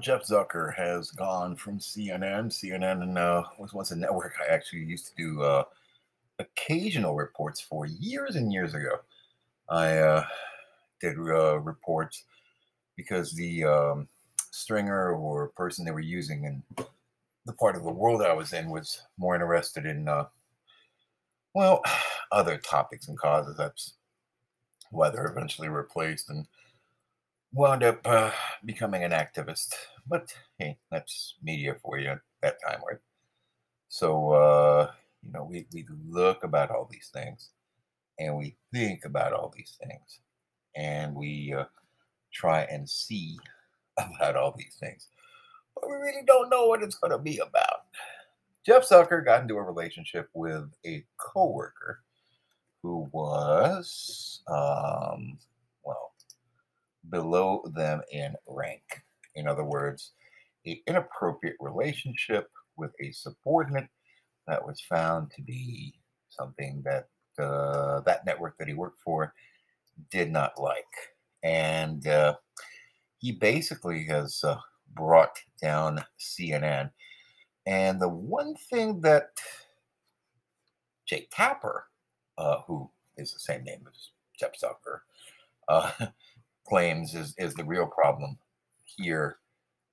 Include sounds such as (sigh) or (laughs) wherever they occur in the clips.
Jeff Zucker has gone from CNN. CNN uh, was once a network I actually used to do uh, occasional reports for years and years ago. I uh, did uh, reports because the um, stringer or person they were using in the part of the world I was in was more interested in, uh, well, (sighs) other topics and causes. That's why they're eventually replaced and wound up uh, becoming an activist. But hey, that's media for you at that time, right? So, uh, you know, we, we look about all these things and we think about all these things and we uh, try and see (laughs) about all these things. But we really don't know what it's going to be about. Jeff Zucker got into a relationship with a coworker who was, um, below them in rank. In other words, an inappropriate relationship with a subordinate that was found to be something that uh, that network that he worked for did not like. And uh, he basically has uh, brought down CNN. And the one thing that Jake Tapper, uh, who is the same name as Jeff Zucker, uh, claims is, is the real problem here.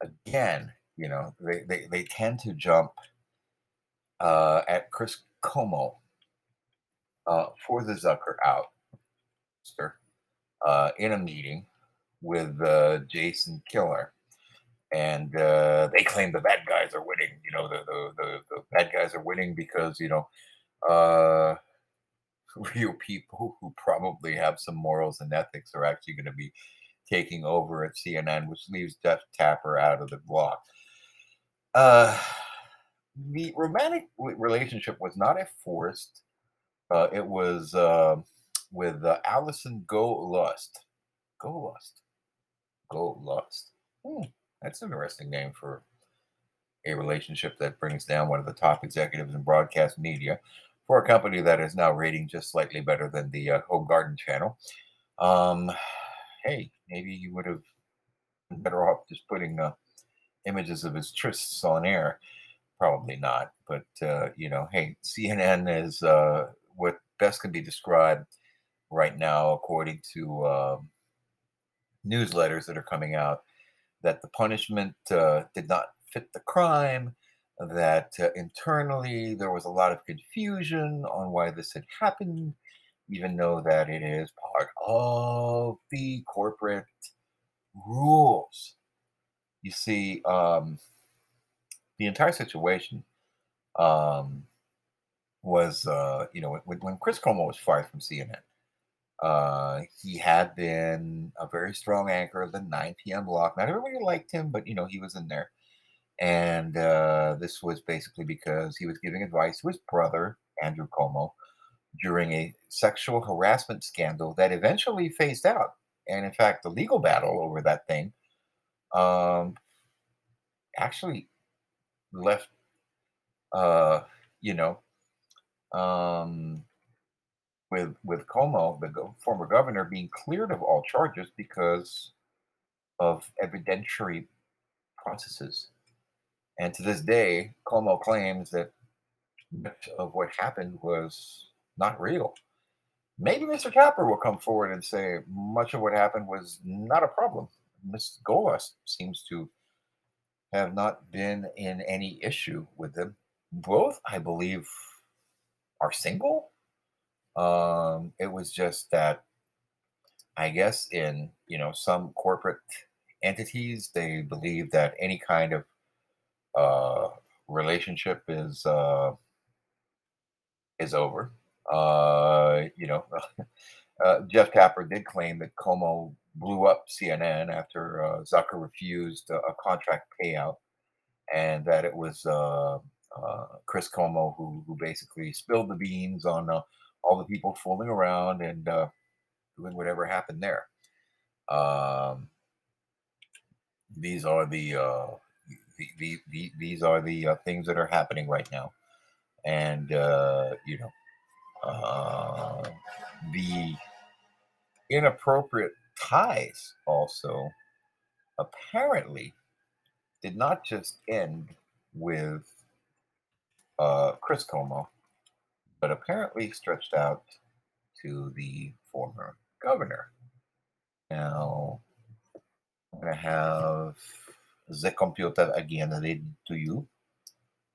Again, you know, they, they, they tend to jump uh, at Chris Cuomo uh, for the Zucker out uh, in a meeting with uh, Jason Kilar. And uh, they claim the bad guys are winning. You know, the, the, the, the bad guys are winning because, you know, uh, real people who probably have some morals and ethics are actually going to be taking over at CNN, which leaves Jeff Tapper out of the block. Uh, the romantic relationship was not a forced. Uh, it was uh, with uh, Allison Gollust. Go Lust. Go Lust. Hmm, that's an interesting name for a relationship that brings down one of the top executives in broadcast media for a company that is now rating just slightly better than the uh, Home Garden channel. Um, hey, maybe he would have been better off just putting uh, images of his trysts on air. Probably not, but uh, you know, hey, CNN is uh, what best can be described right now, according to um, newsletters that are coming out, that the punishment uh, did not fit the crime, that uh, internally there was a lot of confusion on why this had happened, even though that it is part of the corporate rules. You see, um, the entire situation um, was, uh, you know, when, when Chris Cuomo was fired from CNN, uh, he had been a very strong anchor of the 9 p.m. block. Not everybody liked him, but you know he was in there. And uh, this was basically because he was giving advice to his brother Andrew Cuomo during a sexual harassment scandal that eventually phased out. And in fact, the legal battle over that thing um, actually left, uh, you know, um, with with Cuomo, the go- former governor, being cleared of all charges because of evidentiary processes. And to this day, Cuomo claims that much of what happened was not real. Maybe Mr. Tapper will come forward and say much of what happened was not a problem. Ms. Gollust seems to have not been in any issue with them. Both, I believe, are single. Um, it was just that I guess in you know some corporate entities they believe that any kind of uh, relationship is uh, is over. Uh, you know, (laughs) uh, Jeff Tapper did claim that Cuomo blew up CNN after uh, Zucker refused a, contract payout, and that it was uh, uh, Chris Cuomo who, who basically spilled the beans on all the people fooling around and uh, doing whatever happened there. Um, these are the, uh, the, the, the, these are the uh, things that are happening right now, and uh, you know. Uh, the inappropriate ties also apparently did not just end with uh, Chris Cuomo, but apparently stretched out to the former governor. Now, I'm to have the computer again read to you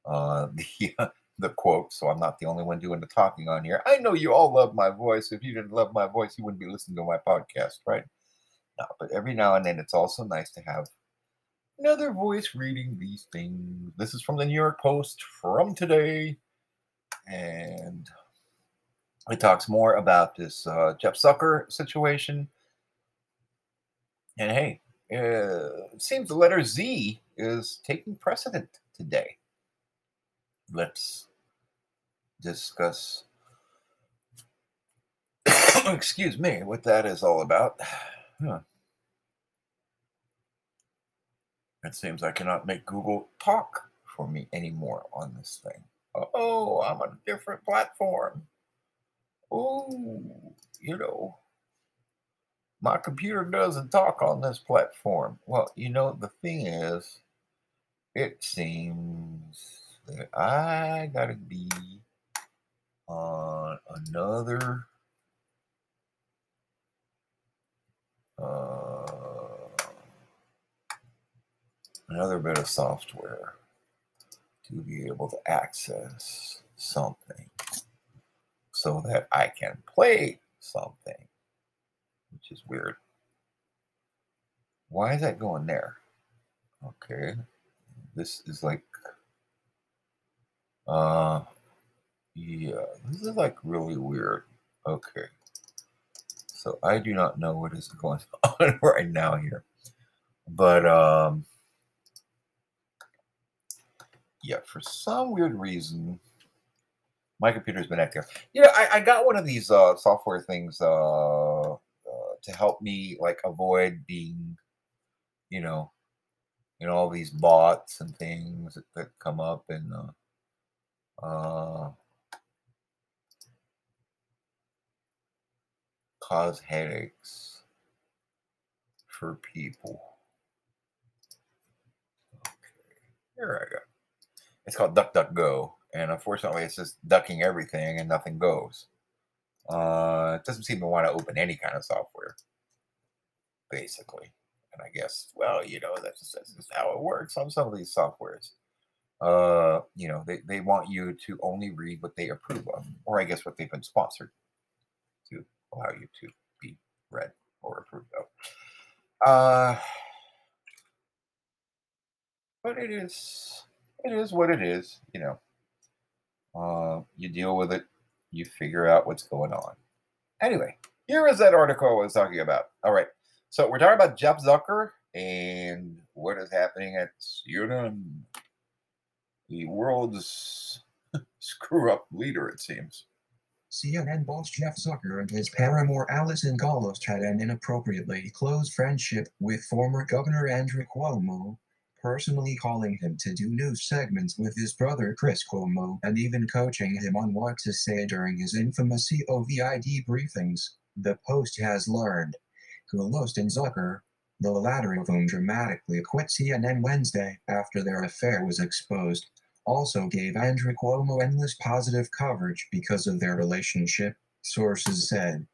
uh, (laughs) the the quote, so I'm not the only one doing the talking on here. I know you all love my voice. If you didn't love my voice, you wouldn't be listening to my podcast, right? No, but every now and then it's also nice to have another voice reading these things. This is from the New York Post from today, and it talks more about this uh, Jeff Zucker situation. And hey, uh, it seems the letter Z is taking precedent today. Let's discuss, (coughs) excuse me, what that is all about. (sighs) Huh. It seems I cannot make Google talk for me anymore on this thing. Oh, I'm on a different platform. Oh, you know, my computer doesn't talk on this platform. Well, you know, the thing is, it seems that I gotta be on another uh, another bit of software to be able to access something so that I can play something, which is weird. Why is that going there? Okay. This is like, uh, yeah, this is like really weird. Okay. So I do not know what is going (laughs) on right now here. But, um, yeah, for some weird reason, my computer's been acting. You know, I, I got one of these uh, software things uh, to help me like avoid being, you know, you know all these bots and things that, that come up and uh, uh, cause headaches for people. Okay, here I go. It's called DuckDuckGo, and unfortunately, it's just ducking everything and nothing goes. Uh, it doesn't seem to want to open any kind of software, basically. And I guess, well, you know, that's that's just how it works on some of these softwares. Uh, you know, they, they want you to only read what they approve of, or I guess what they've been sponsored to allow you to be read or approved of. Uh, but it is it is what it is, you know. Uh, you deal with it, you figure out what's going on. Anyway, here is that article I was talking about. All right, so we're talking about Jeff Zucker and what is happening at CNN, the world's (laughs) screw up leader, it seems. CNN boss Jeff Zucker and his paramour Allison Gollust had an inappropriately close friendship with former Governor Andrew Cuomo, personally calling him to do news segments with his brother Chris Cuomo and even coaching him on what to say during his infamous COVID briefings, the Post has learned. Gollust and Zucker, the latter of whom dramatically quit CNN Wednesday after their affair was exposed, also gave Andrew Cuomo endless positive coverage because of their relationship, sources said.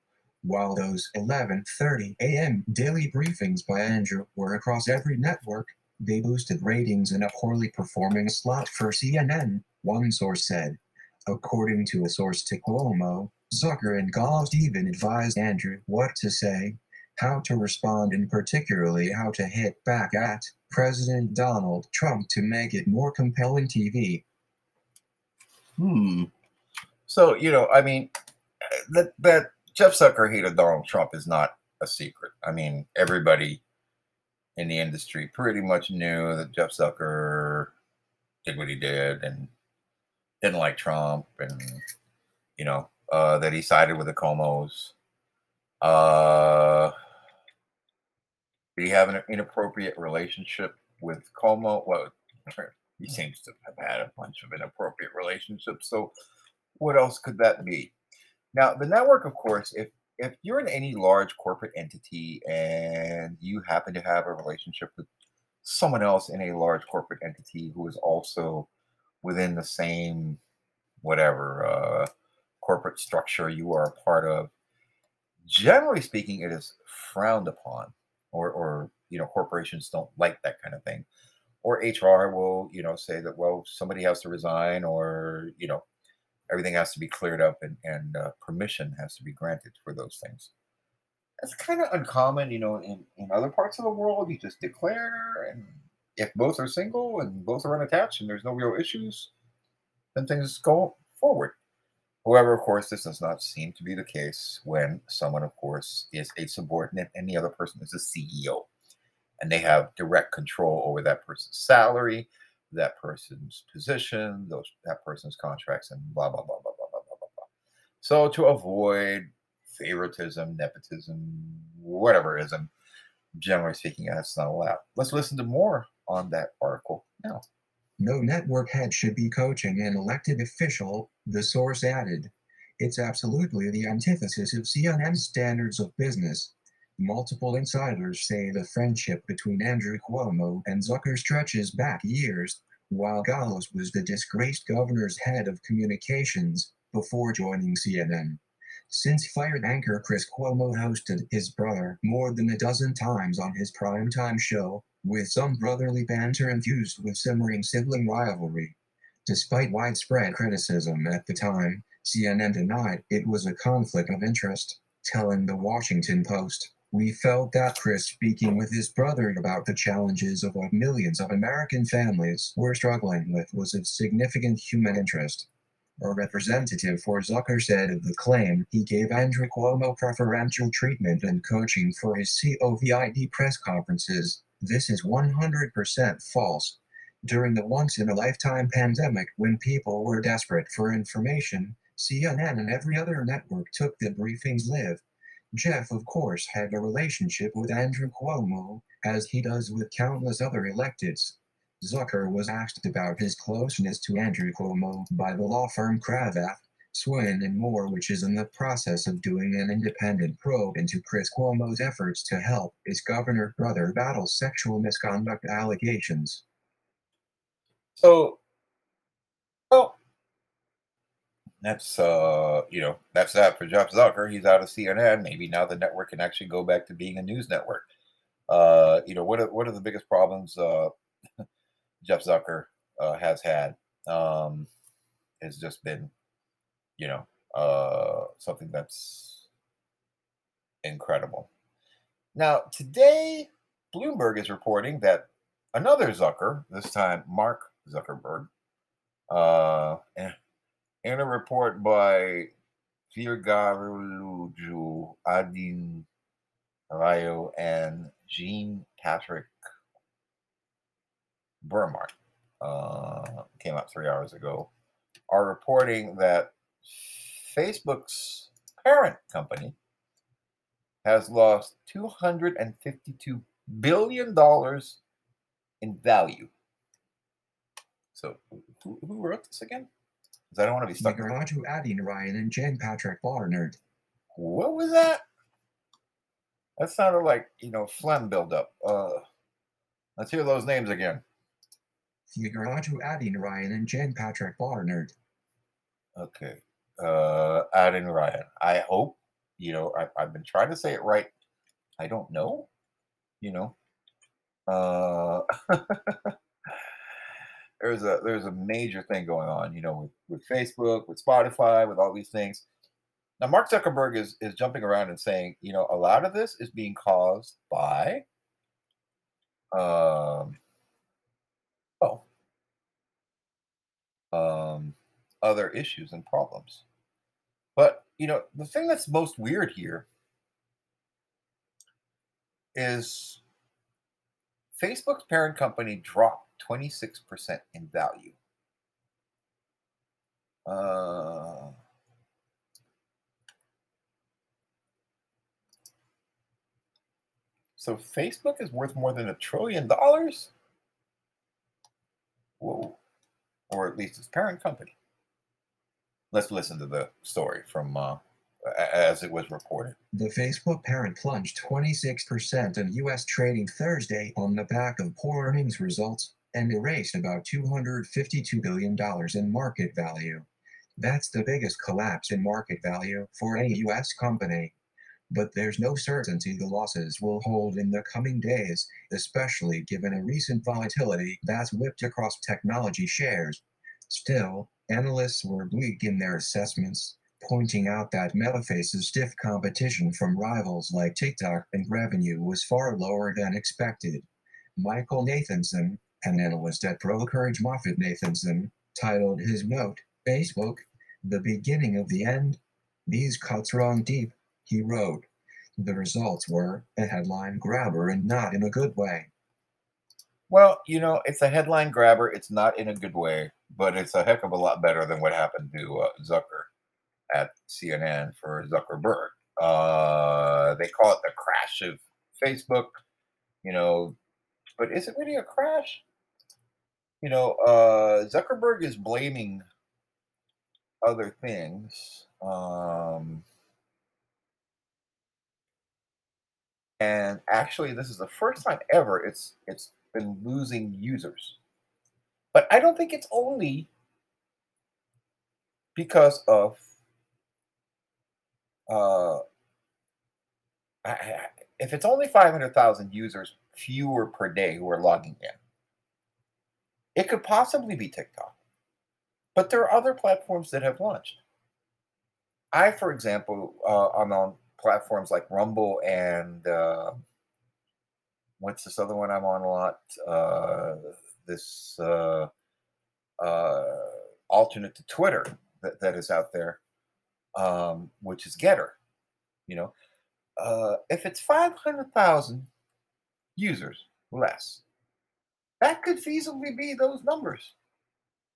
While those 11:30 a.m. daily briefings by Andrew were across every network, they boosted ratings in a poorly performing slot for CNN, one source said. According to a source to Cuomo, Zucker and Gollust even advised Andrew what to say, how to respond, and particularly how to hit back at President Donald Trump to make it more compelling TV. Hmm. So, you know, I mean, that, that Jeff Zucker hated Donald Trump is not a secret. I mean, everybody in the industry pretty much knew that Jeff Zucker did what he did and didn't like Trump and, you know, uh, that he sided with the Cuomos. Uh, did he have an inappropriate relationship with Cuomo? Well, (laughs) he seems to have had a bunch of inappropriate relationships. So, what else could that be? Now, the network, of course, if if you're in any large corporate entity and you happen to have a relationship with someone else in a large corporate entity who is also within the same whatever uh, corporate structure you are a part of, generally speaking, it is frowned upon, or, or you know, corporations don't like that kind of thing. Or HR will, you know, say that well, somebody has to resign, or you know, everything has to be cleared up, and and uh, permission has to be granted for those things. That's kind of uncommon, you know, in in other parts of the world. You just declare, and if both are single and both are unattached, and there's no real issues, then things go forward. However, of course, this does not seem to be the case when someone, of course, is a subordinate and the other person is a CEO. And they have direct control over that person's salary, that person's position, those that person's contracts, and blah blah blah blah blah blah blah blah. So to avoid favoritism, nepotism, whatever ism, generally speaking, that's not allowed. Let's listen to more on that article now. No network head should be coaching an elected official, the source added. It's absolutely the antithesis of CNN's standards of business. Multiple insiders say the friendship between Andrew Cuomo and Zucker stretches back years, while Gollust was the disgraced governor's head of communications before joining CNN. Since fired anchor Chris Cuomo hosted his brother more than a dozen times on his primetime show, with some brotherly banter infused with simmering sibling rivalry. Despite widespread criticism at the time, CNN denied it was a conflict of interest, telling the Washington Post. We felt that Chris speaking with his brother about the challenges of what millions of American families were struggling with was of significant human interest. A representative for Zucker said of the claim he gave Andrew Cuomo preferential treatment and coaching for his COVID press conferences this is 100% false. During the once in a lifetime pandemic, when people were desperate for information, CNN and every other network took the briefings live. Jeff, of course, had a relationship with Andrew Cuomo, as he does with countless other electeds. Zucker was asked about his closeness to Andrew Cuomo by the law firm Cravath, Swaine and Moore, which is in the process of doing an independent probe into Chris Cuomo's efforts to help his governor brother battle sexual misconduct allegations. So, well, that's uh, you know, that's that for Jeff Zucker. He's out of CNN. Maybe now the network can actually go back to being a news network. Uh, you know, what are what are the biggest problems uh, (laughs) Jeff Zucker uh, has had? Um, has just been you know, uh, something that's incredible. Now, today, Bloomberg is reporting that another Zucker, this time Mark Zuckerberg, uh, in a report by Virgaruju Adin Rayo and Jean Patrick Burmark, uh, came out three hours ago, are reporting that Facebook's parent company has lost $252 billion in value. So, who, who wrote this again? Because I don't want to be stuck. Raju Adin Ryan and Jen Patrick Barnard. What was that? That sounded like, you know, phlegm buildup. Uh, let's hear those names again. Raju Adin Ryan and Jen Patrick Barnard. Okay. Uh, Adin Ryan. I hope, you know, I, I've been trying to say it right. I don't know, you know. Uh, (laughs) there's a there's a major thing going on, you know, with, with Facebook, with Spotify, with all these things. Now, Mark Zuckerberg is is jumping around and saying, you know, a lot of this is being caused by, um, oh, um, other issues and problems. But, you know, the thing that's most weird here is Facebook's parent company dropped 26% in value. Uh, so Facebook is worth more than a trillion dollars? Whoa. Or at least its parent company let's listen to the story from uh, as it was reported. The Facebook parent plunged 26% in U.S. trading Thursday on the back of poor earnings results and erased about $252 billion in market value. That's the biggest collapse in market value for any U.S. company. But there's no certainty the losses will hold in the coming days, especially given a recent volatility that's whipped across technology shares. Still, analysts were bleak in their assessments, pointing out that Meta faces stiff competition from rivals like TikTok and revenue was far lower than expected. Michael Nathanson, an analyst at brokerage MoffettNathanson, titled his note, Facebook, the beginning of the end. These cuts run deep, he wrote. The results were a headline grabber and not in a good way. Well, you know, it's a headline grabber. It's not in a good way, but it's a heck of a lot better than what happened to uh, Zucker at CNN for Zuckerberg. Uh, they call it the crash of Facebook, you know, but is it really a crash? You know, uh, Zuckerberg is blaming other things. Um, and actually, this is the first time ever it's it's been losing users. But I don't think it's only because of uh, if it's only 500,000 users fewer per day who are logging in, it could possibly be TikTok. But there are other platforms that have launched. I, for example, uh, I'm on platforms like Rumble and uh, what's this other one I'm on a lot? Uh, this uh, uh, alternate to Twitter that, that is out there, um, which is Gettr. You know, uh, if it's 500,000 users less, that could feasibly be those numbers.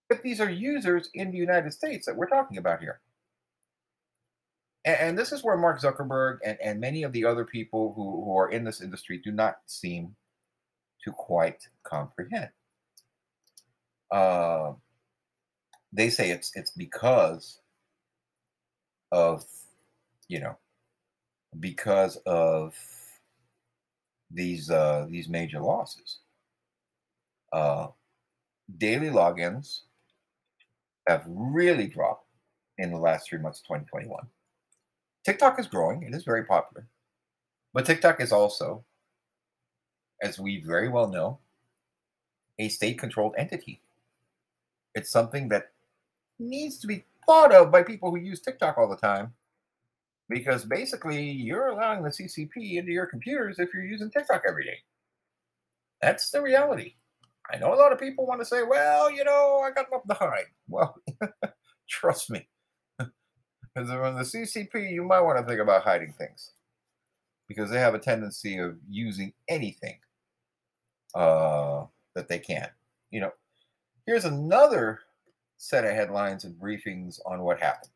But these are users in the United States that we're talking about here. And, and this is where Mark Zuckerberg and, and many of the other people who, who are in this industry do not seem to quite comprehend. Uh, they say it's it's because of you know because of these uh, these major losses. Uh, daily logins have really dropped in the last three months of 2021. TikTok is growing, it is very popular. But TikTok is also, as we very well know, a state controlled entity. It's something that needs to be thought of by people who use TikTok all the time because basically you're allowing the CCP into your computers if you're using TikTok every day. That's the reality. I know a lot of people want to say, well, you know, I got nothing to hide. Well, (laughs) trust me. (laughs) Because on the CCP, you might want to think about hiding things because they have a tendency of using anything uh, that they can. You know, here's another set of headlines and briefings on what happened.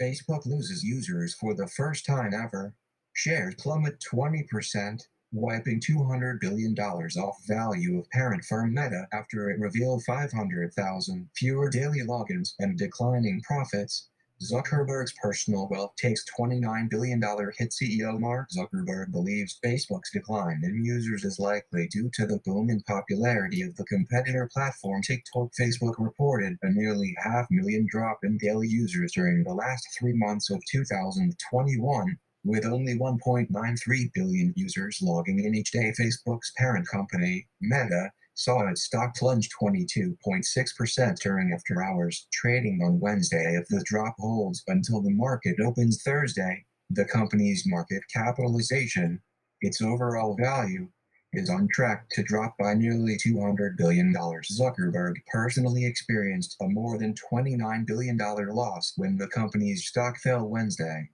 Facebook loses users for the first time ever. Shares plummet 20% wiping $200 billion off value of parent firm Meta after it revealed 500,000 fewer daily logins and declining profits. Zuckerberg's personal wealth takes $29 billion hit CEO Mark Zuckerberg believes Facebook's decline in users is likely due to the boom in popularity of the competitor platform TikTok. Facebook reported a nearly half million drop in daily users during the last three months of 2021 with only 1.93 billion users logging in each day, Facebook's parent company, Meta, saw its stock plunge 22.6% during after hours trading on Wednesday if the drop holds until the market opens Thursday. The company's market capitalization, its overall value, is on track to drop by nearly $200 billion. Zuckerberg personally experienced a more than $29 billion loss when the company's stock fell Wednesday.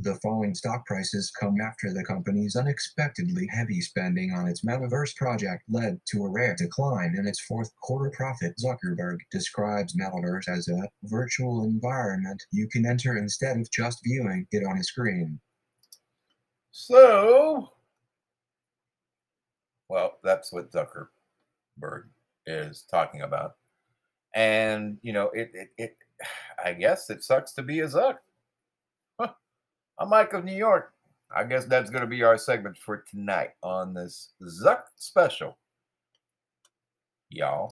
The falling stock prices come after the company's unexpectedly heavy spending on its metaverse project led to a rare decline in its fourth quarter profit. Zuckerberg describes metaverse as a virtual environment you can enter instead of just viewing it on a screen. So, well, that's what Zuckerberg is talking about. And, you know, it, it, it (sighs) I guess it sucks to be a Zuck I'm Mike of New York. I guess that's going to be our segment for tonight on this Zuck special. Y'all.